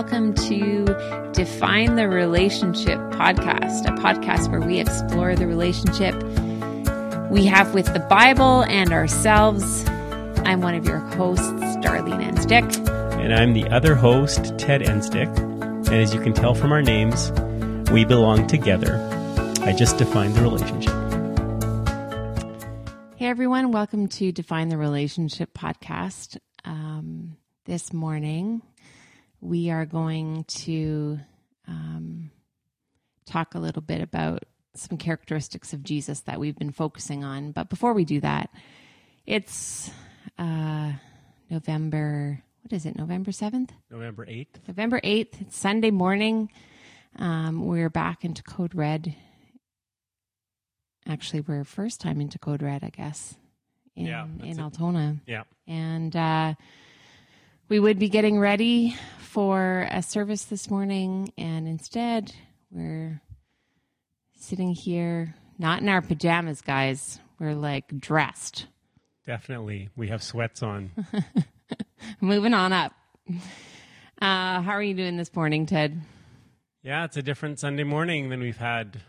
welcome to Define the Relationship podcast, a podcast where we explore the relationship we have with the Bible and ourselves. I'm one of your hosts, Darlene Enstick. And I'm the other host, Ted Enstick. And as you can tell from our names, we belong together. I just defined the relationship. Hey everyone, welcome to Define the Relationship podcast. Um, this morning, we are going to um, talk a little bit about some characteristics of Jesus that we've been focusing on. But before we do that, it's uh, November, what is it, November 7th? November 8th. November 8th, it's Sunday morning. Um, we're back into Code Red. Actually, we're first time into Code Red, I guess, in, Yeah, in that's it. Altona Yeah. and uh, we would be getting ready for a service this morning, and instead we're sitting here, not in our pajamas, guys. We're like dressed, Definitely. We have sweats on. moving on up. Uh, how are you doing this morning, Ted? yeah, it's a different Sunday morning than we've had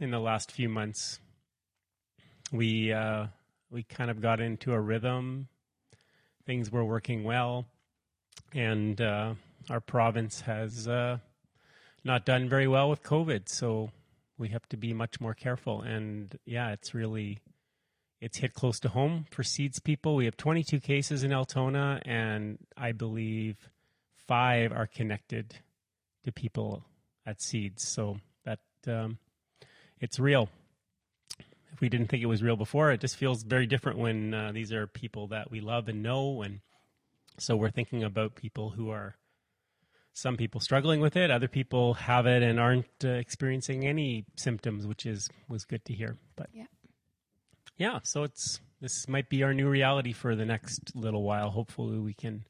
in the last few months. We uh, we kind of got into a rhythm. Things were working well, and uh, our province has uh, not done very well with COVID. So we have to be much more careful. And yeah, it's really it's hit close to home for seeds people. We have 22 cases in Altona, and I believe five are connected to people at seeds. So that um, it's real. If we didn't think it was real before, it just feels very different when uh, these are people that we love and know, and so we're thinking about people who are some people struggling with it, other people have it and aren't uh, experiencing any symptoms, which is was good to hear. But Yeah. yeah, so it's this might be our new reality for the next little while. Hopefully, we can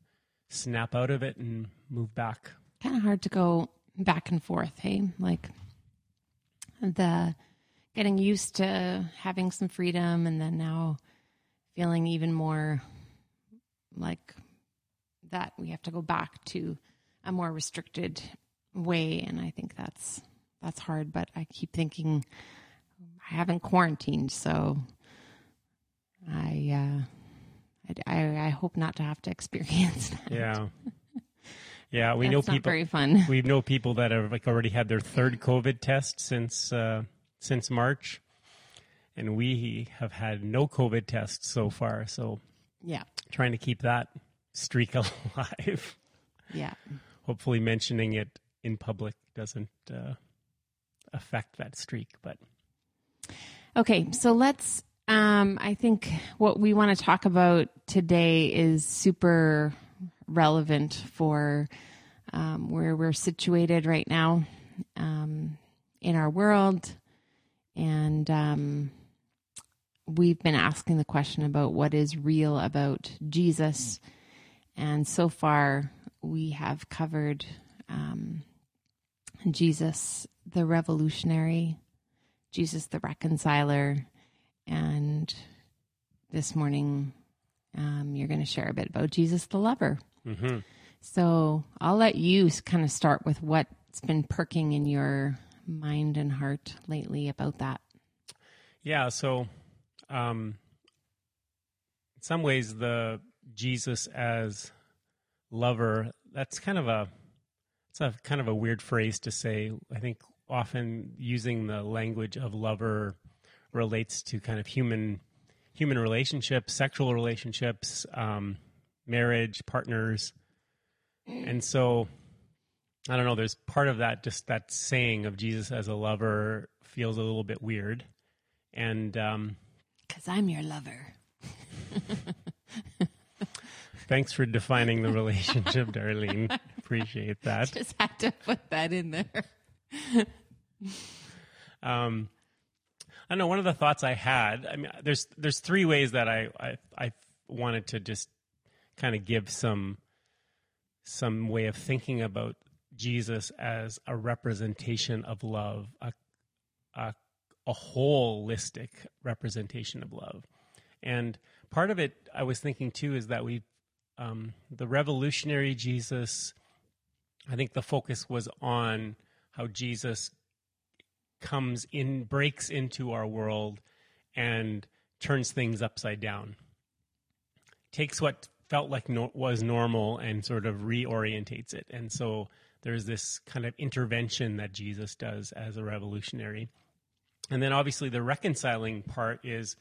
snap out of it and move back. Kind of hard to go back and forth, hey? Like the getting used to having some freedom, and then now feeling even more like that we have to go back to a more restricted way and i think that's that's hard but i keep thinking i haven't quarantined so i uh i i, hope not to have to experience that Yeah, yeah. We that's know people. very fun we know people that have like already had their third COVID test since uh, since March, and we have had no COVID tests so far. So yeah trying to keep that streak alive. yeah Hopefully, mentioning it in public doesn't uh, affect that streak. But Okay, so let's. Um, I think what we want to talk about today is super relevant for um, where we're situated right now um, in our world. And um, we've been asking the question about what is real about Jesus. And so far, we have covered um, Jesus, the revolutionary, Jesus the reconciler. And this morning, um, you're going to share a bit about Jesus the lover. mhm. So I'll let you kind of start with what's been perking in your mind and heart lately about that. yeah, so um, in some ways, the Jesus as lover that's kind of a it's a kind of a weird phrase to say. I think often using the language of lover relates to kind of human human relationships, sexual relationships, um, marriage, partners, and so I don't know. There's part of that just that saying of Jesus as a lover feels a little bit weird, and um, Because I'm your lover. thanks for defining the relationship, Darlene. Appreciate that. Just had to put that in there. Um, I don't know. One of the thoughts I had. I mean, there's there's three ways that I I, I wanted to just kind of give some some way of thinking about Jesus as a representation of love, a a, a holistic representation of love, and part of it I was thinking too is that we um, the revolutionary Jesus I think the focus was on how Jesus comes in, breaks into our world, and turns things upside down. Takes what felt like no, was normal and sort of reorientates it. And so there's this kind of intervention that Jesus does as a revolutionary. And then obviously the reconciling part is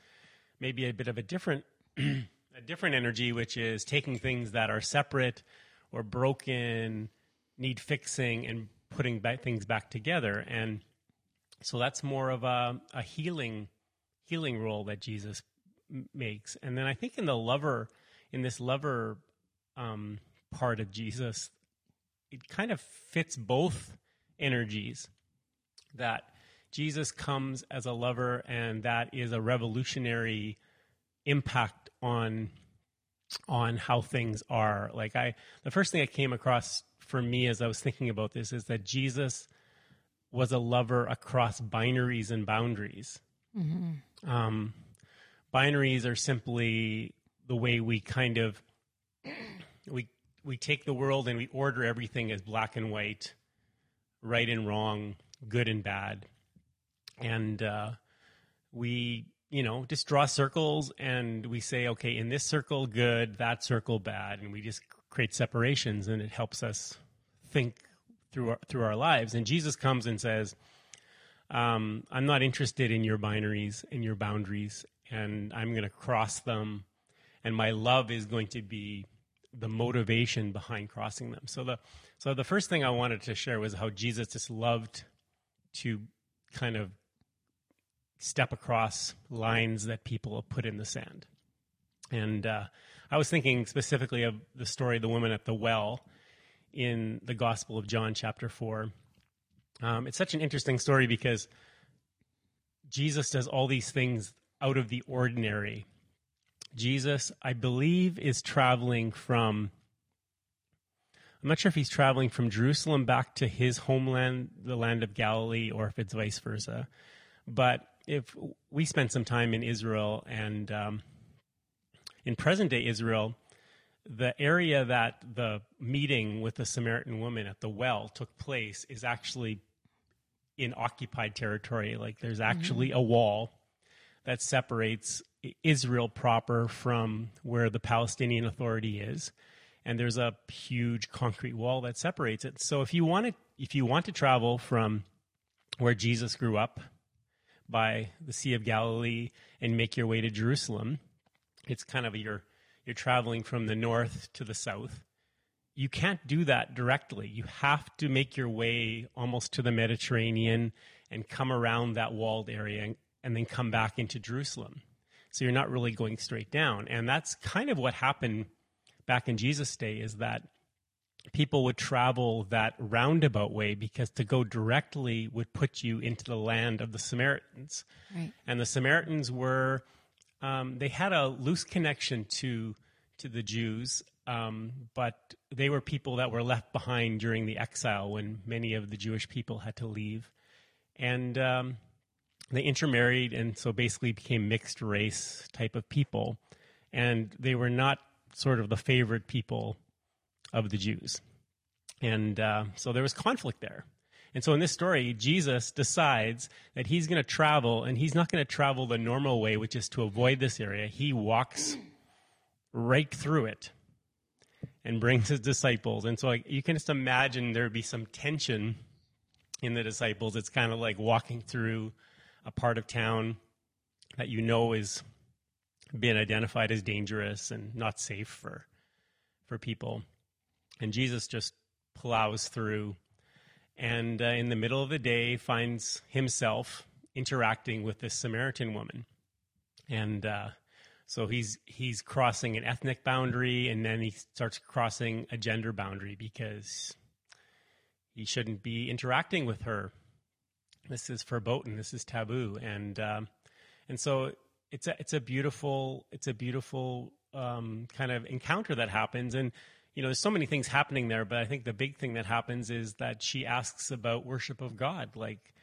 maybe a bit of a different a different energy which is taking things that are separate or broken, need fixing and putting back things back together. And so that's more of a, a healing healing role that Jesus makes. And then I think in the lover in this lover um, part of Jesus, it kind of fits both energies that Jesus comes as a lover, and that is a revolutionary impact on on how things are. Like I, the first thing I came across for me as I was thinking about this is that Jesus was a lover across binaries and boundaries. Mm-hmm. Um, binaries are simply the way we kind of we we take the world and we order everything as black and white, right and wrong, good and bad, and uh, we you know just draw circles and we say okay in this circle good that circle bad and we just create separations and it helps us think through our, through our lives and jesus comes and says um, i'm not interested in your binaries and your boundaries and i'm going to cross them and my love is going to be the motivation behind crossing them. So the so the first thing I wanted to share was how Jesus just loved to kind of step across lines that people have put in the sand. And uh, I was thinking specifically of the story of the woman at the well in the Gospel of John, chapter 4. Um, it's such an interesting story because Jesus does all these things out of the ordinary Jesus, I believe, is traveling from. I'm not sure if he's traveling from Jerusalem back to his homeland, the land of Galilee, or if it's vice versa. But if we spent some time in Israel and um, in present day Israel, the area that the meeting with the Samaritan woman at the well took place is actually in occupied territory. Like there's actually mm-hmm. a wall that separates Israel proper from where the Palestinian Authority is, and there's a huge concrete wall that separates it. So if you want to, if you want to travel from where Jesus grew up by the Sea of Galilee and make your way to Jerusalem, it's kind of you're you're traveling from the north to the south. You can't do that directly. You have to make your way almost to the Mediterranean and come around that walled area and, and then come back into Jerusalem. So you're not really going straight down. And that's kind of what happened back in Jesus' day is that people would travel that roundabout way because to go directly would put you into the land of the Samaritans. Right. And the Samaritans were, um, they had a loose connection to, to the Jews, um, but they were people that were left behind during the exile when many of the Jewish people had to leave. And um, they intermarried and so basically became mixed race type of people. And they were not sort of the favorite people of the Jews. And uh, so there was conflict there. And so in this story, Jesus decides that he's going to travel, and he's not going to travel the normal way, which is to avoid this area. He walks right through it and brings his disciples. And so like, you can just imagine there would be some tension in the disciples. It's kind of like walking through a part of town that you know is being identified as dangerous and not safe for for people. And Jesus just plows through and uh, in the middle of the day finds himself interacting with this Samaritan woman. And uh, so he's he's crossing an ethnic boundary and then he starts crossing a gender boundary because he shouldn't be interacting with her this is verboten. This is taboo, and um, and so it's a it's a beautiful it's a beautiful um, kind of encounter that happens, and you know there's so many things happening there, but I think the big thing that happens is that she asks about worship of God, like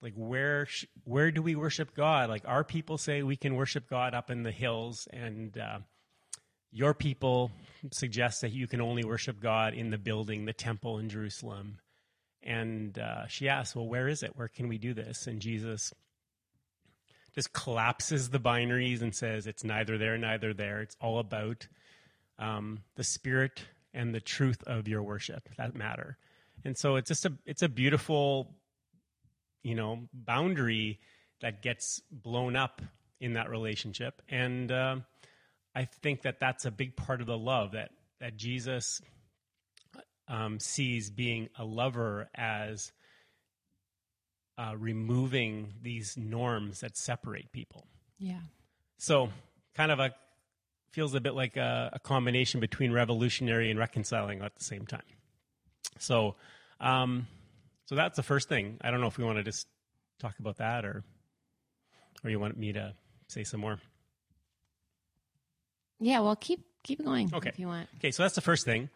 like where sh- where do we worship God? Like our people say we can worship God up in the hills, and uh, your people suggests that you can only worship God in the building, the temple in Jerusalem. And uh, she asks, Well, where is it? Where can we do this? And Jesus just collapses the binaries and says, It's neither there, neither there. It's all about um, the spirit and the truth of your worship that matter. And so it's just a it's a beautiful, you know, boundary that gets blown up in that relationship. And uh, I think that that's a big part of the love that that Jesus um, sees being a lover as uh, removing these norms that separate people. Yeah. So, kind of a feels a bit like a, a combination between revolutionary and reconciling at the same time. So, um, so that's the first thing. I don't know if we want to just talk about that, or or you want me to say some more. Yeah, well, keep keep going Okay. if you want. Okay, so that's the first thing.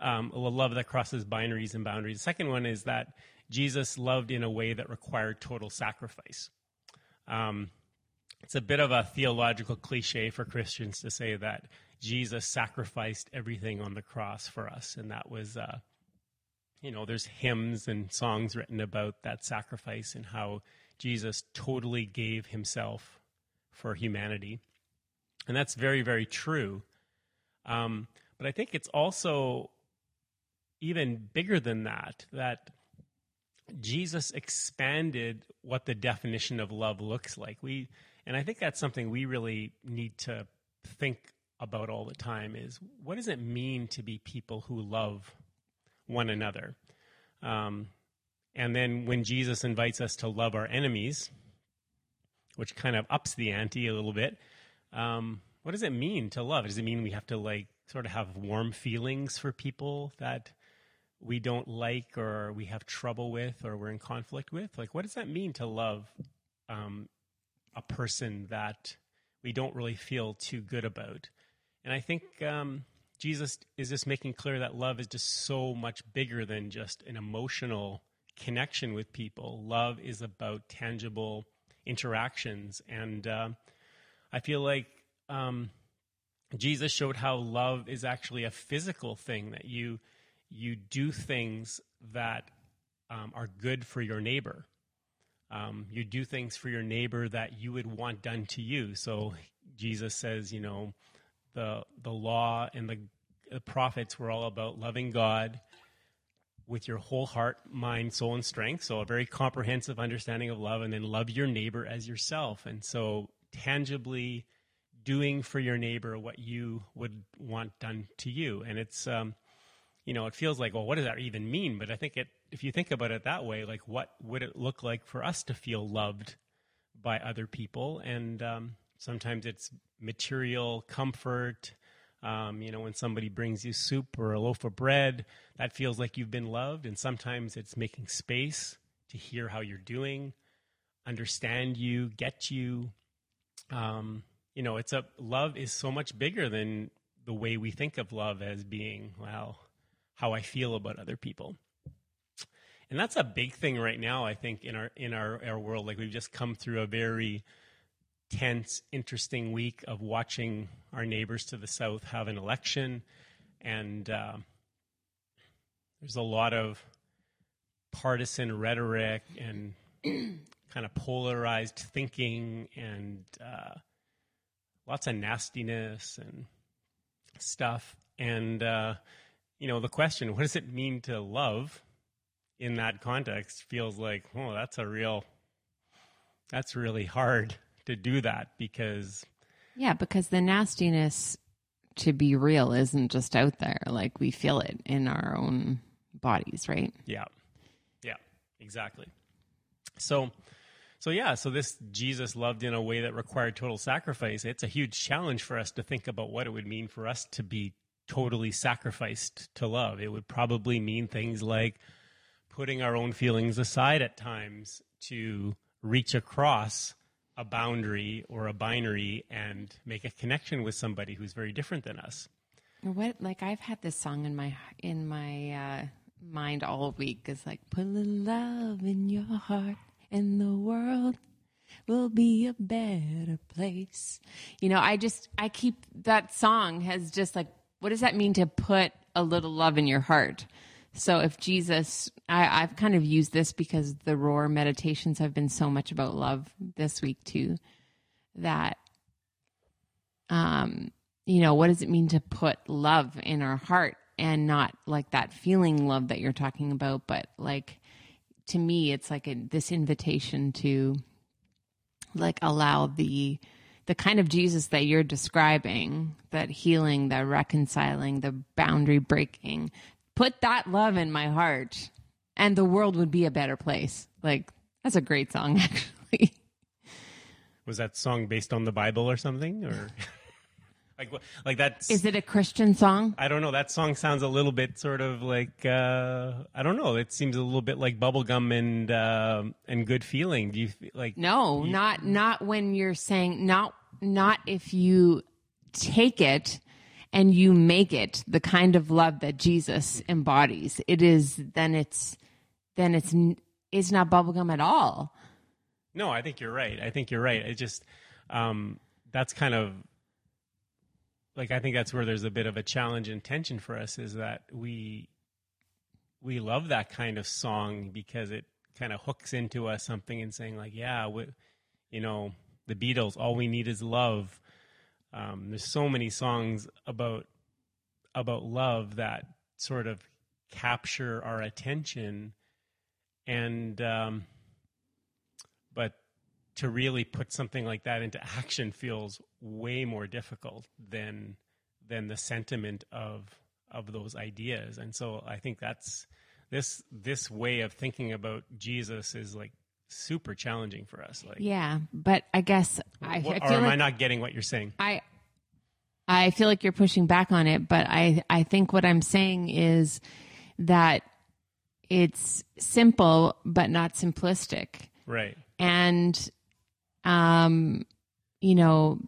Um, a love that crosses binaries and boundaries. The second one is that Jesus loved in a way that required total sacrifice. Um, it's a bit of a theological cliche for Christians to say that Jesus sacrificed everything on the cross for us, and that was, uh, you know, there's hymns and songs written about that sacrifice and how Jesus totally gave himself for humanity. And that's very, very true. Um, but I think it's also even bigger than that, that Jesus expanded what the definition of love looks like. We, and I think that's something we really need to think about all the time is what does it mean to be people who love one another? Um, and then when Jesus invites us to love our enemies, which kind of ups the ante a little bit, um, what does it mean to love? Does it mean we have to like sort of have warm feelings for people that we don't like or we have trouble with or we're in conflict with? Like, what does that mean to love um, a person that we don't really feel too good about? And I think um, Jesus is just making clear that love is just so much bigger than just an emotional connection with people. Love is about tangible interactions. And uh, I feel like um, Jesus showed how love is actually a physical thing that you you do things that um, are good for your neighbor. Um, you do things for your neighbor that you would want done to you. So Jesus says, you know, the the law and the, the prophets were all about loving God with your whole heart, mind, soul, and strength. So a very comprehensive understanding of love, and then love your neighbor as yourself. And so tangibly doing for your neighbor what you would want done to you. And it's um, you know, it feels like, well, what does that even mean? But I think it, if you think about it that way, like, what would it look like for us to feel loved by other people? And um, sometimes it's material comfort. Um, you know, when somebody brings you soup or a loaf of bread, that feels like you've been loved. And sometimes it's making space to hear how you're doing, understand you, get you. Um, you know, it's a love is so much bigger than the way we think of love as being, well, how I feel about other people. And that's a big thing right now, I think, in our in our, our world. Like we've just come through a very tense, interesting week of watching our neighbors to the south have an election, and uh, there's a lot of partisan rhetoric and kind of polarized thinking and uh, lots of nastiness and stuff. And uh, you know, the question, what does it mean to love in that context feels like, oh, that's a real, that's really hard to do that because. Yeah, because the nastiness, to be real, isn't just out there. Like we feel it in our own bodies, right? Yeah. Yeah, exactly. So, so yeah, so this Jesus loved in a way that required total sacrifice. It's a huge challenge for us to think about what it would mean for us to be totally sacrificed to love. It would probably mean things like putting our own feelings aside at times to reach across a boundary or a binary and make a connection with somebody who's very different than us. What like I've had this song in my in my uh, mind all week. It's like put a little love in your heart, and the world will be a better place. You know, I just I keep that song has just like what does that mean to put a little love in your heart? So if Jesus, I, I've kind of used this because the Rohr meditations have been so much about love this week too, that, um, you know, what does it mean to put love in our heart and not like that feeling love that you're talking about, but like to me, it's like a, this invitation to like allow the the kind of Jesus that you're describing, that healing, the reconciling, the boundary breaking, put that love in my heart and the world would be a better place. Like that's a great song actually. Was that song based on the Bible or something or like like that's Is it a Christian song? I don't know. That song sounds a little bit sort of like uh, I don't know. It seems a little bit like bubblegum and uh, and good feeling. Do you feel like No, you- not not when you're saying not not if you take it and you make it the kind of love that Jesus embodies. It is then it's then it's it's not bubblegum at all. No, I think you're right. I think you're right. It just um, that's kind of like I think that's where there's a bit of a challenge and tension for us is that we we love that kind of song because it kind of hooks into us something and saying like, yeah, we, you know, the Beatles, all we need is love. Um, there's so many songs about about love that sort of capture our attention and um, but to really put something like that into action feels way more difficult than than the sentiment of of those ideas. And so i think that's this this way of thinking about jesus is like super challenging for us like Yeah, but I guess I, what- I or am i not getting what you're saying? I I feel like you're pushing back on it, but I I think what I'm saying is that it's simple but not simplistic. right. And um you know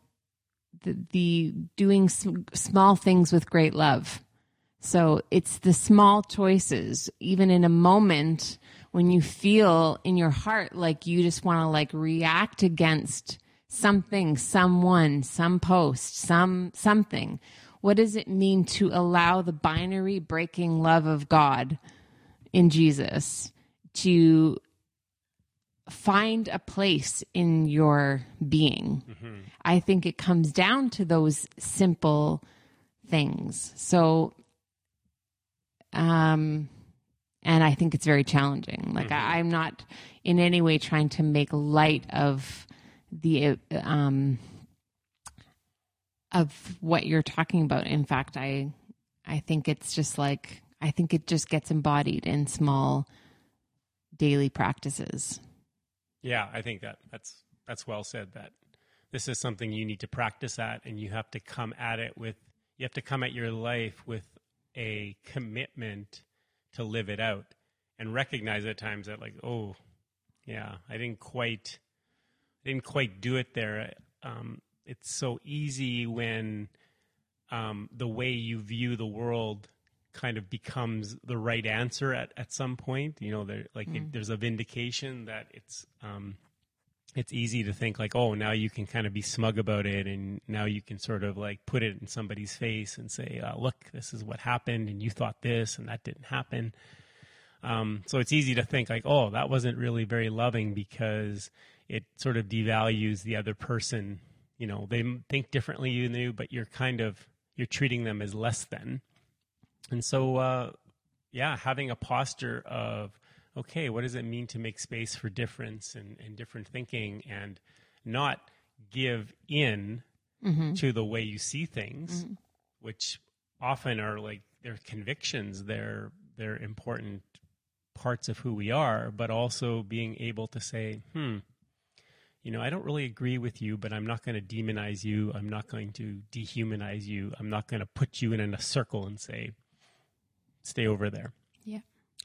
the, the doing sm- small things with great love. So it's the small choices even in a moment when you feel in your heart like you just want to like react against something someone some post some something what does it mean to allow the binary breaking love of god in jesus to find a place in your being. I think it comes down to those simple things. So, um, and I think it's very challenging. Like I, I'm not in any way trying to make light of the um of what you're talking about. In fact, I I think it's just like I think it just gets embodied in small daily practices. Yeah, I think that that's that's well said. That this is something you need to practice at, and you have to come at it with you have to come at your life with a commitment to live it out, and recognize at times that like, oh, yeah, I didn't quite, didn't quite do it there. Um, it's so easy when um, the way you view the world kind of becomes the right answer at, at some point. You know, there like it, there's a vindication that it's um, it's easy to think like, oh, now you can kind of be smug about it, and now you can sort of like put it in somebody's face and say, uh, look, this is what happened, and you thought this, and that didn't happen. Um, so it's easy to think like, oh, that wasn't really very loving because it sort of devalues the other person. You know, they think differently than you, but you're kind of you're treating them as less than. And so, uh, yeah, having a posture of, okay, what does it mean to make space for difference and, and different thinking and not give in to the way you see things, which often are like they're convictions, they're they're important parts of who we are, but also being able to say, hmm, you know, I don't really agree with you, but I'm not going to demonize you. I'm not going to dehumanize you. I'm not going to put you in a circle and say, stay over there. Yeah.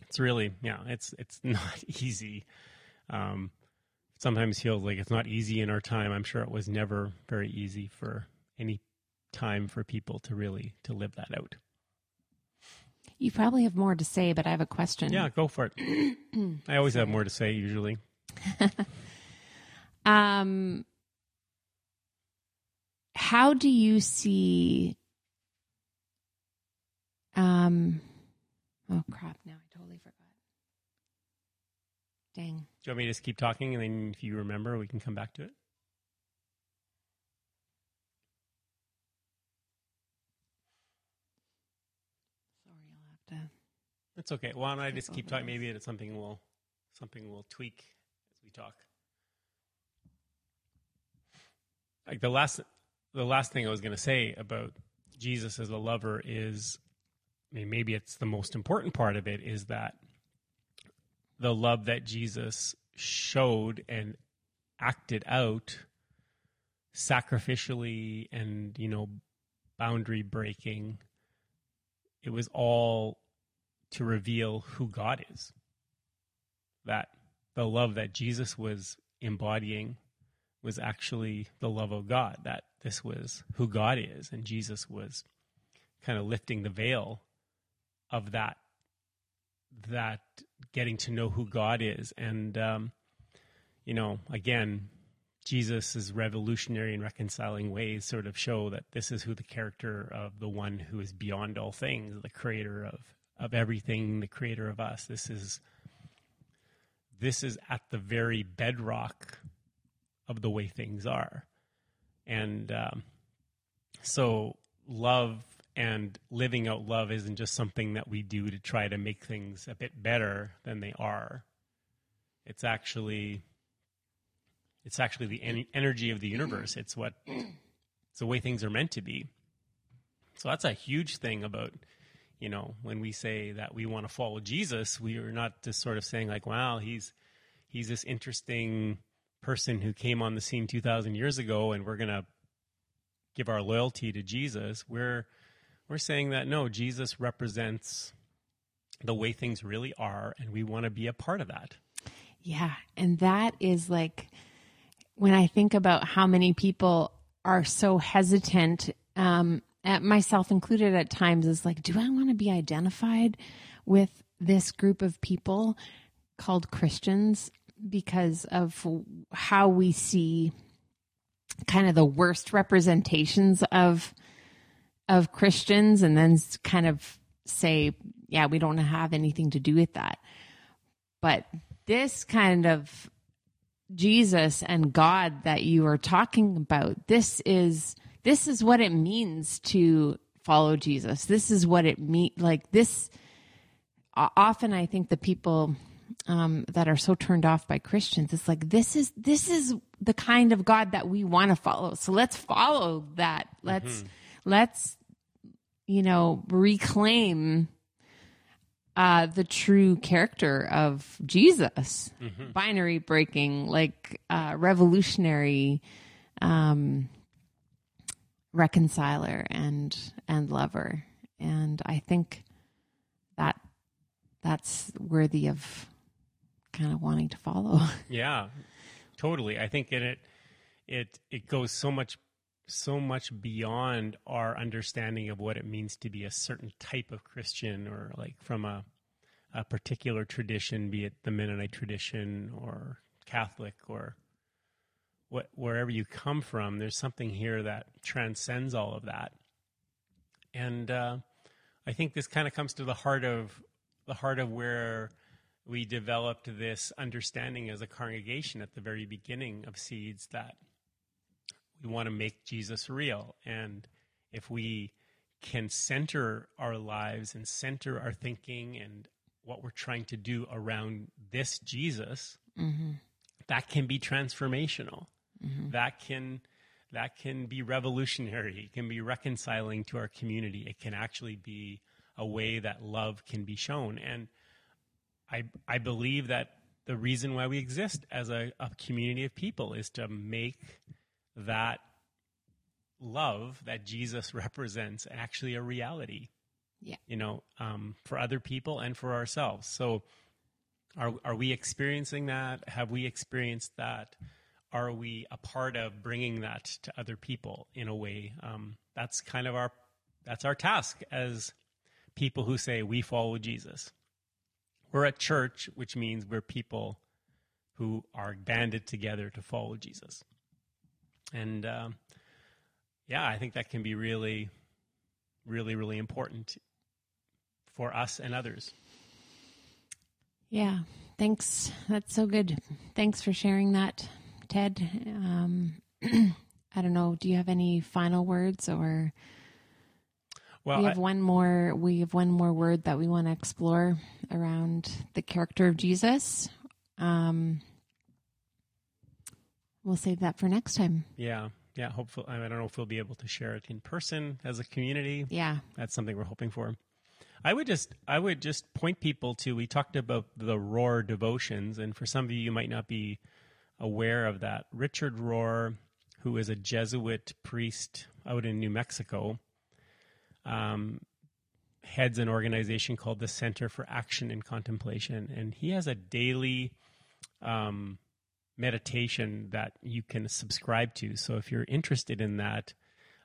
It's really, yeah, it's it's not easy. Um, sometimes feels like it's not easy in our time. I'm sure it was never very easy for any time for people to really to live that out. You probably have more to say, but I have a question. Yeah, go for it. I always have more to say usually. Um, how do you see Um, oh crap! Now I totally forgot. Dang. Do you want me to just keep talking, and then if you remember, we can come back to it? Sorry, I'll have to. It's okay. Why don't I just keep talking? Maybe it's something we'll something we'll tweak as we talk. Like the last the last thing I was going to say about Jesus as a lover is, I mean, maybe it's the most important part of it is that the love that Jesus showed and acted out sacrificially and you know boundary breaking it was all to reveal who God is. That the love that Jesus was embodying was actually the love of God, that this was who God is, and Jesus was kind of lifting the veil of that that getting to know who God is. And um, you know, again, Jesus' revolutionary and reconciling ways sort of show that this is who the character of the one who is beyond all things, the creator of, of everything, the creator of us. This is this is at the very bedrock of the way things are. And um, so love and living out love isn't just something that we do to try to make things a bit better than they are. It's actually it's actually the en- energy of the universe. It's what it's the way things are meant to be. So that's a huge thing about you know when we say that we want to follow Jesus, we are not just sort of saying like, wow, he's he's this interesting person who came on the scene 2000 years ago and we're going to give our loyalty to Jesus. We're we're saying that no, Jesus represents the way things really are and we want to be a part of that. Yeah. And that is like when I think about how many people are so hesitant, um, at myself included at times, is like, do I want to be identified with this group of people called Christians because of how we see kind of the worst representations of of Christians and then kind of say, yeah, we don't have anything to do with that. But this kind of Jesus and God that you are talking about, this is this is what it means to follow Jesus. This is what it mean like this often I think the people um, that are so turned off by Christians, it's like this is this is the kind of God that we want to follow. So let's follow that. Let's let's you know reclaim uh, the true character of Jesus, binary breaking, like uh, revolutionary um, reconciler and and lover, and I think that that's worthy of kind of wanting to follow. Yeah, totally. I think in it it, it goes so much so much beyond our understanding of what it means to be a certain type of Christian or like from a a particular tradition, be it the Mennonite tradition or Catholic or what wherever you come from. There's something here that transcends all of that, and uh, I think this kind of comes to the heart of the heart of where we developed this understanding as a congregation at the very beginning of Seeds that we want to make Jesus real. And if we can center our lives and center our thinking and what we're trying to do around this Jesus, mm-hmm. that can be transformational. Mm-hmm. That can that can be revolutionary. It can be reconciling to our community. It can actually be a way that love can be shown. And I I believe that the reason why we exist as a, a community of people is to make that love that Jesus represents actually a reality. Yeah. You know, um, for other people and for ourselves. So are are we experiencing that? Have we experienced that? Are we a part of bringing that to other people in a way? Um, that's kind of our that's our task as people who say we follow Jesus. We're at church, which means we're people who are banded together to follow Jesus. And um, yeah, I think that can be really, really, really important for us and others. Yeah, thanks. That's so good. Thanks for sharing that, Ted. Um, I don't know. Do you have any final words, or Well, we I- have one more? We have one more word that we want to explore around the character of Jesus. Um, we'll save that for next time. yeah, yeah. Hopefully, I don't know if we'll be able to share it in person as a community. Yeah, That's something we're hoping for. I would just I would just point people to we talked about the Rohr devotions and for some of you you might not be aware of that. Richard Rohr, who is a Jesuit priest out in New Mexico, um, heads an organization called the Center for Action and Contemplation, and he has a daily um, meditation that you can subscribe to. So if you're interested in that,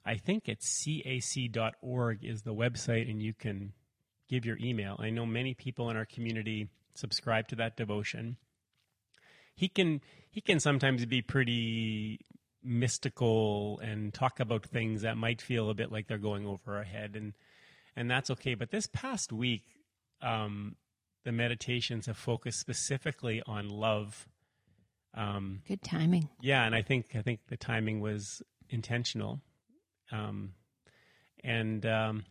I think it's cac.org is the website, and you can give your email. I know many people in our community subscribe to that devotion. He can he can sometimes be pretty mystical and talk about things that might feel a bit like they're going over our head, and and that's okay. But this past week, um, the meditations have focused specifically on love. Um, good timing. yeah, and I think I think the timing was intentional, um, and um,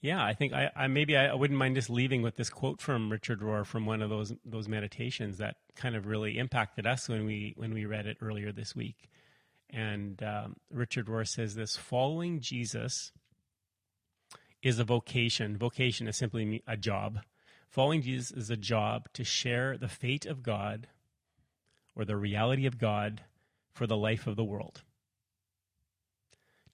yeah, I think I, I maybe I, wouldn't mind just leaving with this quote from Richard Rohr from one of those those meditations that kind of really impacted us when we when we read it earlier this week. And um, Richard Rohr says this: "Following Jesus is a vocation. Vocation is simply a job. Following Jesus is a job to share the fate of God." or the reality of God for the life of the world.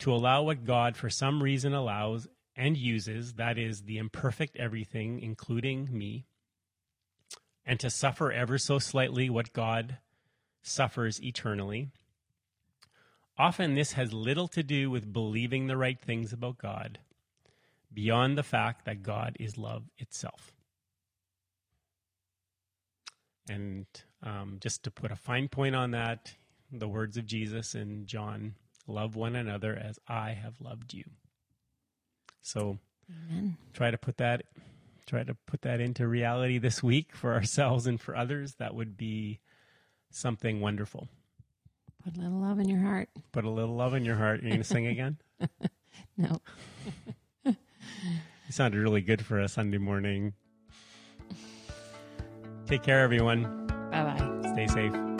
To allow what God for some reason allows and uses, that is, the imperfect everything, including me, and to suffer ever so slightly what God suffers eternally. Often this has little to do with believing the right things about God, beyond the fact that God is love itself. And um, just to put a fine point on that, the words of Jesus in John love one another as I have loved you. So Amen. try to put that try to put that into reality this week for ourselves and for others. That would be something wonderful. Put a little love in your heart. Put a little love in your heart. You're going to sing again? No. You sounded really good for a Sunday morning. Take care, everyone. Bye bye. Stay safe.